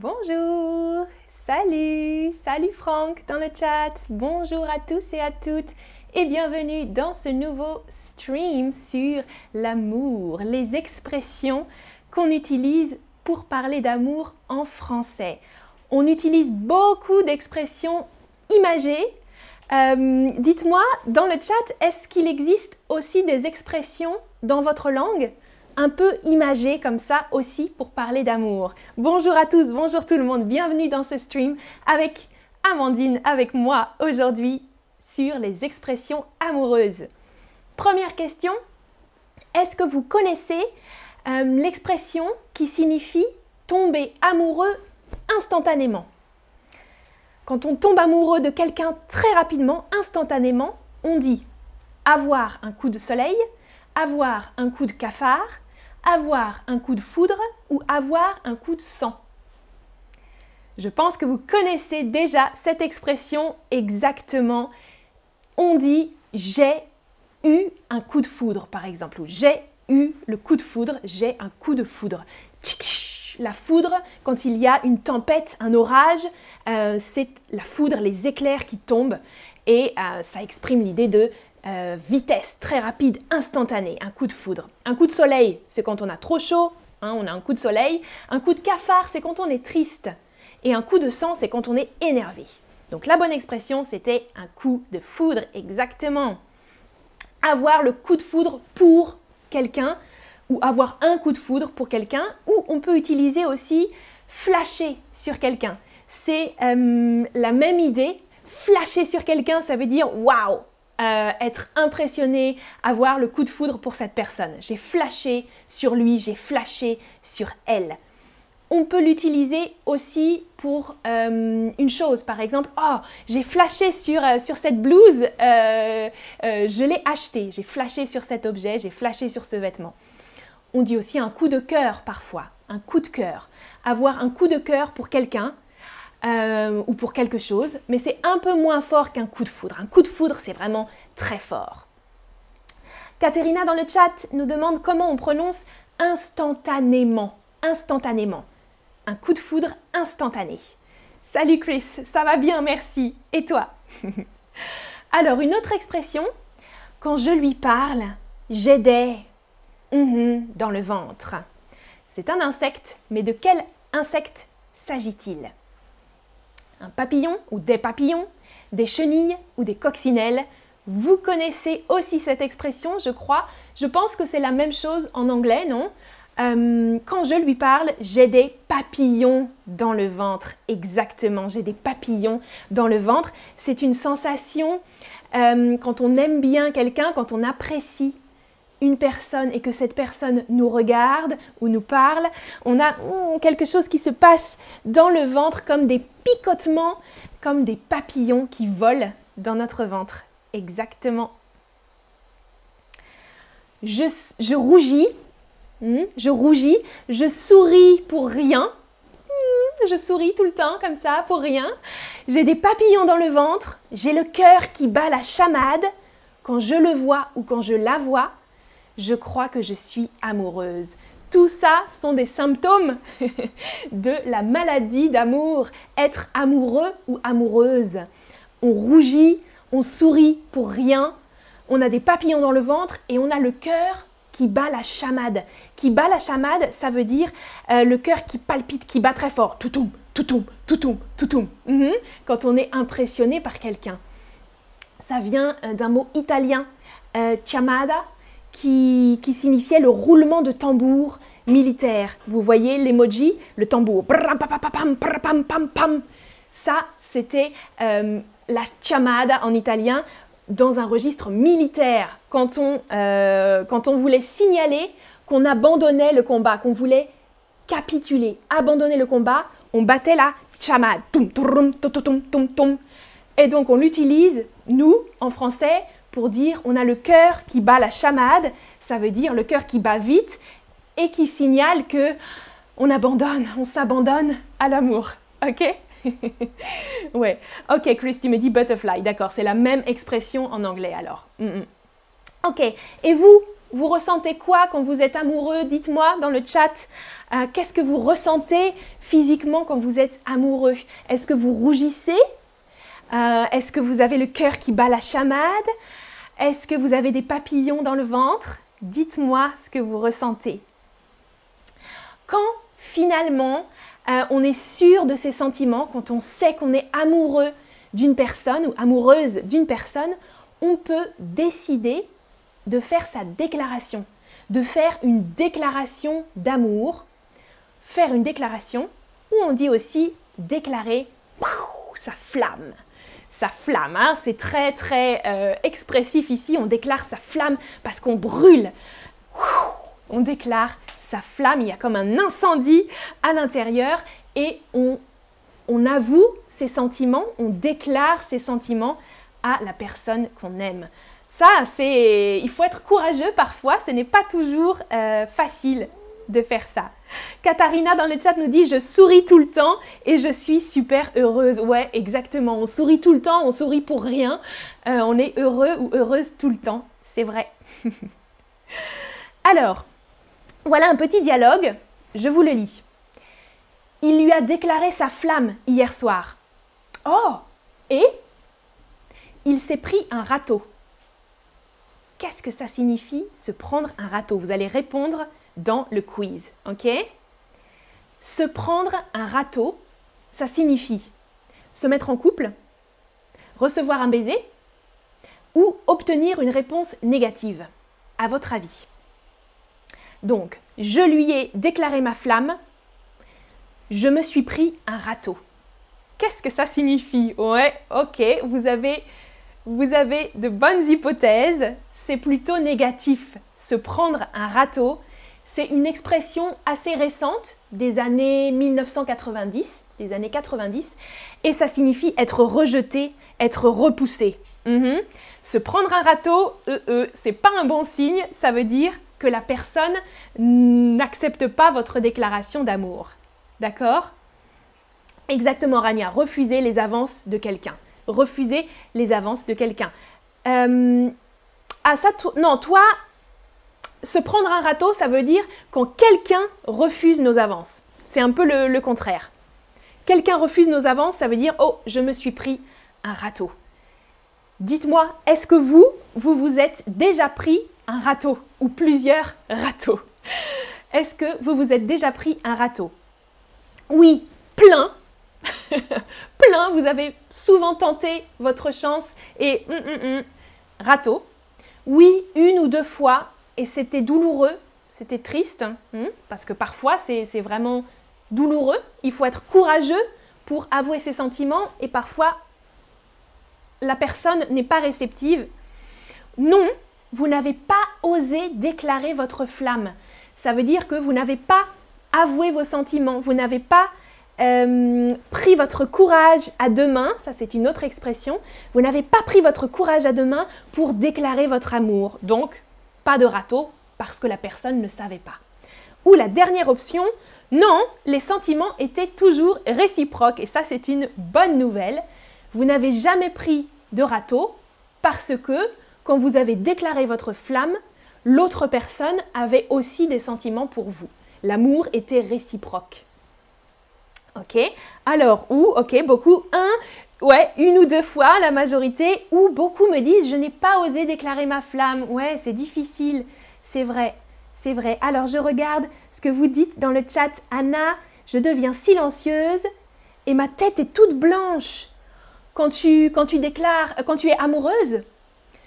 Bonjour, salut, salut Franck dans le chat. Bonjour à tous et à toutes et bienvenue dans ce nouveau stream sur l'amour, les expressions qu'on utilise pour parler d'amour en français. On utilise beaucoup d'expressions imagées. Euh, dites-moi dans le chat, est-ce qu'il existe aussi des expressions dans votre langue? Un peu imagé comme ça aussi pour parler d'amour. Bonjour à tous, bonjour tout le monde, bienvenue dans ce stream avec Amandine, avec moi aujourd'hui sur les expressions amoureuses. Première question, est-ce que vous connaissez euh, l'expression qui signifie tomber amoureux instantanément? Quand on tombe amoureux de quelqu'un très rapidement, instantanément, on dit avoir un coup de soleil, avoir un coup de cafard, avoir un coup de foudre ou avoir un coup de sang. Je pense que vous connaissez déjà cette expression exactement. On dit j'ai eu un coup de foudre, par exemple, ou j'ai eu le coup de foudre, j'ai un coup de foudre. La foudre, quand il y a une tempête, un orage, euh, c'est la foudre, les éclairs qui tombent, et euh, ça exprime l'idée de euh, vitesse très rapide, instantanée, un coup de foudre. Un coup de soleil, c'est quand on a trop chaud, hein, on a un coup de soleil. Un coup de cafard, c'est quand on est triste. Et un coup de sang, c'est quand on est énervé. Donc la bonne expression, c'était un coup de foudre, exactement. Avoir le coup de foudre pour quelqu'un, ou avoir un coup de foudre pour quelqu'un, ou on peut utiliser aussi flasher sur quelqu'un. C'est euh, la même idée. Flasher sur quelqu'un, ça veut dire waouh, euh, être impressionné, avoir le coup de foudre pour cette personne. J'ai flashé sur lui, j'ai flashé sur elle. On peut l'utiliser aussi pour euh, une chose, par exemple, oh, j'ai flashé sur, euh, sur cette blouse, je l'ai acheté, j'ai flashé sur cet objet, j'ai flashé sur ce vêtement. On dit aussi un coup de cœur parfois, un coup de cœur. Avoir un coup de cœur pour quelqu'un, euh, ou pour quelque chose, mais c'est un peu moins fort qu'un coup de foudre. Un coup de foudre, c'est vraiment très fort. Katerina dans le chat nous demande comment on prononce instantanément. Instantanément. Un coup de foudre instantané. Salut Chris, ça va bien, merci. Et toi? Alors, une autre expression, quand je lui parle, j'ai des dans le ventre. C'est un insecte, mais de quel insecte s'agit-il? Un papillon ou des papillons, des chenilles ou des coccinelles. Vous connaissez aussi cette expression, je crois. Je pense que c'est la même chose en anglais, non? Euh, Quand je lui parle, j'ai des papillons dans le ventre. Exactement, j'ai des papillons dans le ventre. C'est une sensation euh, quand on aime bien quelqu'un, quand on apprécie une personne et que cette personne nous regarde ou nous parle, on a hmm, quelque chose qui se passe dans le ventre comme des picotements, comme des papillons qui volent dans notre ventre. Exactement. Je, rougis, hmm, je rougis, je souris pour rien. Hmm, je souris tout le temps comme ça pour rien. J'ai des papillons dans le ventre, j'ai le cœur qui bat la chamade. Quand je le vois ou quand je la vois, je crois que je suis amoureuse. Tout ça sont des symptômes de la maladie d'amour, être amoureux ou amoureuse. On rougit, on sourit pour rien, on a des papillons dans le ventre et on a le cœur qui bat la chamade. Qui bat la chamade, ça veut dire euh, le cœur qui palpite, qui bat très fort. Toutoum, toutoum, toutoum, toutoum. Mhm. Quand on est impressionné par quelqu'un. Ça vient euh, d'un mot italien, euh, chamada, qui, signifiait le roulement de tambour militaire. Vous voyez l'emoji, le tambour. Ça, c'était euh, la chamada en italien dans un registre militaire, quand on, euh, quand on voulait signaler qu'on abandonnait le combat, qu'on voulait capituler, abandonner le combat, on battait la chamade. Et donc on l'utilise, nous, en français, dire on a le cœur qui bat la chamade, ça veut dire le cœur qui bat vite et qui signale que on abandonne, on s'abandonne à l'amour. OK? Ouais. OK, Chris, tu me dis butterfly. D'accord, c'est la même expression en anglais alors. Mm, mm. OK. Et vous, vous ressentez quoi quand vous êtes amoureux? Dites-moi dans le chat, euh, qu'est-ce que vous ressentez physiquement quand vous êtes amoureux? Est-ce que vous rougissez? Euh, Est-ce que vous avez le cœur qui bat la chamade? Est-ce que vous avez des papillons dans le ventre? Dites-moi ce que vous ressentez. Quand finalement euh, on est sûr de ses sentiments, quand on sait qu'on est amoureux d'une personne ou amoureuse d'une personne, on peut décider de faire sa déclaration, de faire une déclaration d'amour, faire une déclaration, ou on dit aussi déclarer sa flamme. Sa flamme, hein, c'est très très euh, expressif ici, on déclare sa flamme parce qu'on brûle. On déclare sa flamme, il y a comme un incendie à l'intérieur et on, on avoue ses sentiments, on déclare ses sentiments à la personne qu'on aime. Ça, c'est, il faut être courageux parfois, ce n'est pas toujours euh, facile de faire ça. Katharina dans le chat nous dit je souris tout le temps et je suis super heureuse. Ouais, exactement. On sourit tout le temps, on sourit pour rien. Euh, on est heureux ou heureuse tout le temps. C'est vrai. Alors, voilà un petit dialogue. Je vous le lis. Il lui a déclaré sa flamme hier soir. Oh Et Il s'est pris un râteau. Qu'est-ce que ça signifie se prendre un râteau? Vous allez répondre dans le quiz, ok? Se prendre un râteau, ça signifie se mettre en couple, recevoir un baiser ou obtenir une réponse négative, à votre avis? Donc, je lui ai déclaré ma flamme, je me suis pris un râteau. Qu'est-ce que ça signifie? Ouais, ok, vous avez vous avez de bonnes hypothèses, c'est plutôt négatif. Se prendre un râteau, c'est une expression assez récente des années 1990, des années 90, et ça signifie être rejeté, être repoussé. Mhm. Se prendre un râteau, euh, euh, c'est pas un bon signe, ça veut dire que la personne n'accepte pas votre déclaration d'amour. D'accord? Exactement, Rania, refuser les avances de quelqu'un refuser les avances de quelqu'un. Ah ça, non, toi, se prendre un râteau, ça veut dire quand quelqu'un refuse nos avances. C'est un peu le, contraire. Quelqu'un refuse nos avances, ça veut dire oh, je me suis pris un râteau. Dites-moi, est-ce que vous, vous vous êtes déjà pris un râteau ou plusieurs râteaux? Est-ce que vous vous êtes déjà pris un râteau? Oui, plein, plein, vous avez souvent tenté votre chance et hum, hum, hum, râteau. Oui, une ou deux fois, et c'était douloureux, c'était triste, parce que parfois c'est vraiment douloureux. Il faut être courageux pour avouer ses sentiments et parfois la personne n'est pas réceptive. Non, vous n'avez pas osé déclarer votre flamme. Ça veut dire que vous n'avez pas avoué vos sentiments, vous n'avez pas euh, pris votre courage à deux mains, ça c'est une autre expression, vous n'avez pas pris votre courage à deux mains pour déclarer votre amour. Donc, de râteau parce que la personne ne savait pas. Ou la dernière option, non, les sentiments étaient toujours réciproques et ça c'est une bonne nouvelle. Vous n'avez jamais pris de râteau parce que quand vous avez déclaré votre flamme, l'autre personne avait aussi des sentiments pour vous. L'amour était réciproque. Ok? Alors, ou, ok, beaucoup, un, ouais, une ou deux fois, la majorité, ou beaucoup me disent, je n'ai pas osé déclarer ma flamme. Ouais, c'est difficile, c'est vrai, c'est vrai. Alors, je regarde ce que vous dites dans le chat. Anna, je deviens silencieuse et ma tête est toute blanche. Quand tu, quand tu déclares, quand tu es amoureuse,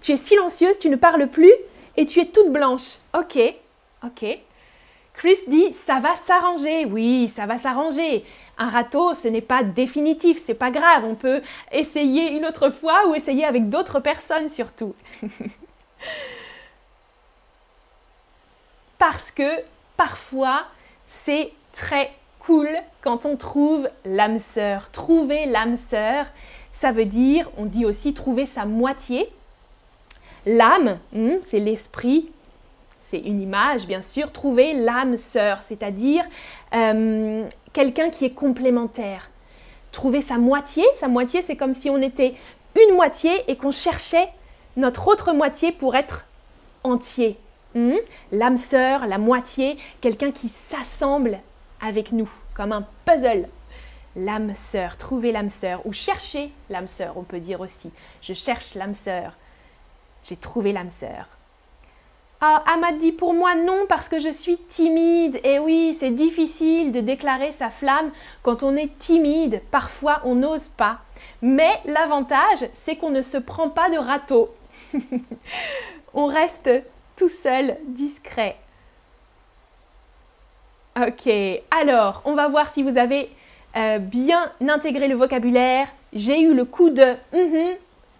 tu es silencieuse, tu ne parles plus et tu es toute blanche. Ok, ok. Chris dit ça va s'arranger. Oui, ça va s'arranger. Un râteau, ce n'est pas définitif, c'est pas grave. On peut essayer une autre fois ou essayer avec d'autres personnes surtout. Parce que parfois, c'est très cool quand on trouve l'âme sœur. Trouver l'âme sœur, ça veut dire, on dit aussi trouver sa moitié. L'âme, hmm, c'est l'esprit, c'est une image, bien sûr, trouver l'âme sœur, c'est-à-dire euh, quelqu'un qui est complémentaire. Trouver sa moitié, sa moitié, c'est comme si on était une moitié et qu'on cherchait notre autre moitié pour être entier, Hmm? L'âme sœur, la moitié, quelqu'un qui s'assemble avec nous, comme un puzzle. L'âme sœur, trouver l'âme sœur, ou chercher l'âme sœur, on peut dire aussi. Je cherche l'âme sœur. J'ai trouvé l'âme sœur. Ah, Ahmad dit pour moi non parce que je suis timide. Et oui, c'est difficile de déclarer sa flamme quand on est timide. Parfois, on n'ose pas. Mais l'avantage, c'est qu'on ne se prend pas de râteau. on reste tout seul, discret. Ok, alors on va voir si vous avez euh, bien intégré le vocabulaire. J'ai eu le coup de mm-hmm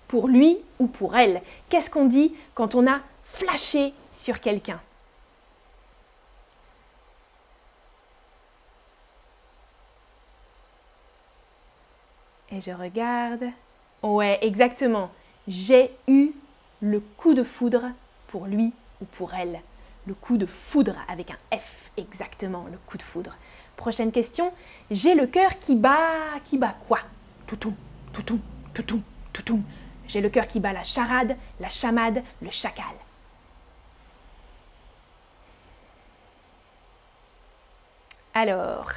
pour lui ou pour elle. Qu'est-ce qu'on dit quand on a flashé sur quelqu'un Et je regarde. Ouais, exactement. J'ai eu le coup de foudre pour lui ou pour elle. Le coup de foudre avec un F, exactement, le coup de foudre. Prochaine question. J'ai le cœur qui bat, qui bat quoi? Toutou, toutou, toutou, toutou. J'ai le cœur qui bat la charade, la chamade, le chacal. Alors,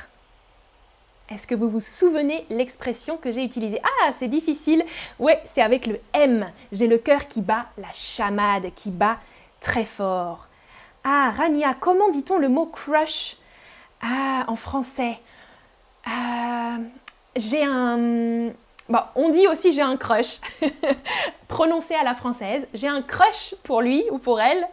est-ce que vous vous souvenez l'expression que j'ai utilisée? Ah, c'est difficile. Ouais, c'est avec le M. J'ai le cœur qui bat la chamade, qui bat très fort. Ah, Rania, comment dit-on le mot crush? Ah, en français. Euh, j'ai un. Bon, on dit aussi j'ai un crush, prononcé à la française. J'ai un crush pour lui ou pour elle.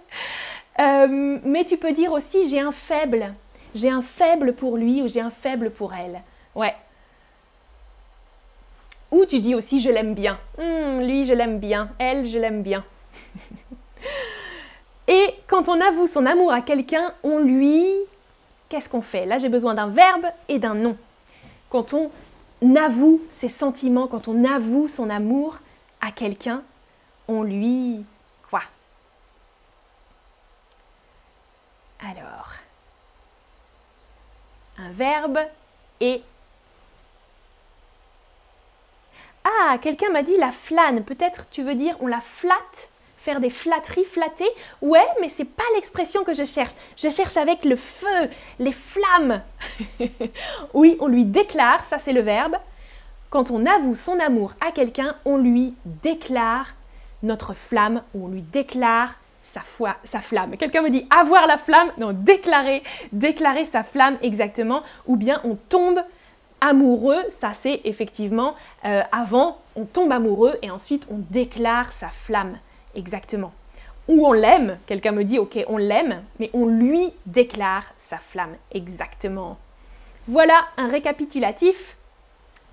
Euh, mais tu peux dire aussi j'ai un faible. J'ai un faible pour lui ou j'ai un faible pour elle. Ouais. Ou tu dis aussi je l'aime bien. Hmm, lui, je l'aime bien. Elle, je l'aime bien. Et quand on avoue son amour à quelqu'un, on lui... Qu'est-ce qu'on fait? Là, j'ai besoin d'un verbe et d'un nom. Quand on avoue ses sentiments, quand on avoue son amour à quelqu'un, on lui... Quoi? Alors, un verbe et Ah, quelqu'un m'a dit la flâne. Peut-être tu veux dire on la flatte Faire des flatteries, flatter Ouais, mais c'est pas l'expression que je cherche. Je cherche avec le feu, les flammes. oui, on lui déclare, ça c'est le verbe. Quand on avoue son amour à quelqu'un, on lui déclare notre flamme on lui déclare sa foi, sa flamme. Quelqu'un me dit avoir la flamme, non, déclarer, déclarer sa flamme exactement, ou bien on tombe amoureux, ça c'est effectivement euh, avant, on tombe amoureux et ensuite on déclare sa flamme, exactement. Ou on l'aime, quelqu'un me dit ok on l'aime, mais on lui déclare sa flamme, exactement. Voilà un récapitulatif.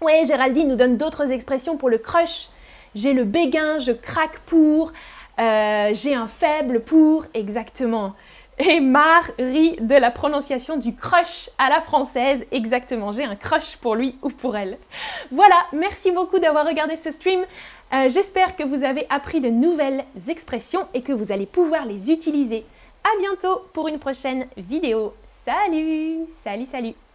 Ouais, Géraldine nous donne d'autres expressions pour le crush. J'ai le béguin, je craque pour, euh, j'ai un faible pour, exactement. Et Marie de la prononciation du crush à la française. Exactement, j'ai un crush pour lui ou pour elle. Voilà, merci beaucoup d'avoir regardé ce stream. Euh, j'espère que vous avez appris de nouvelles expressions et que vous allez pouvoir les utiliser. À bientôt pour une prochaine vidéo. Salut, salut, salut.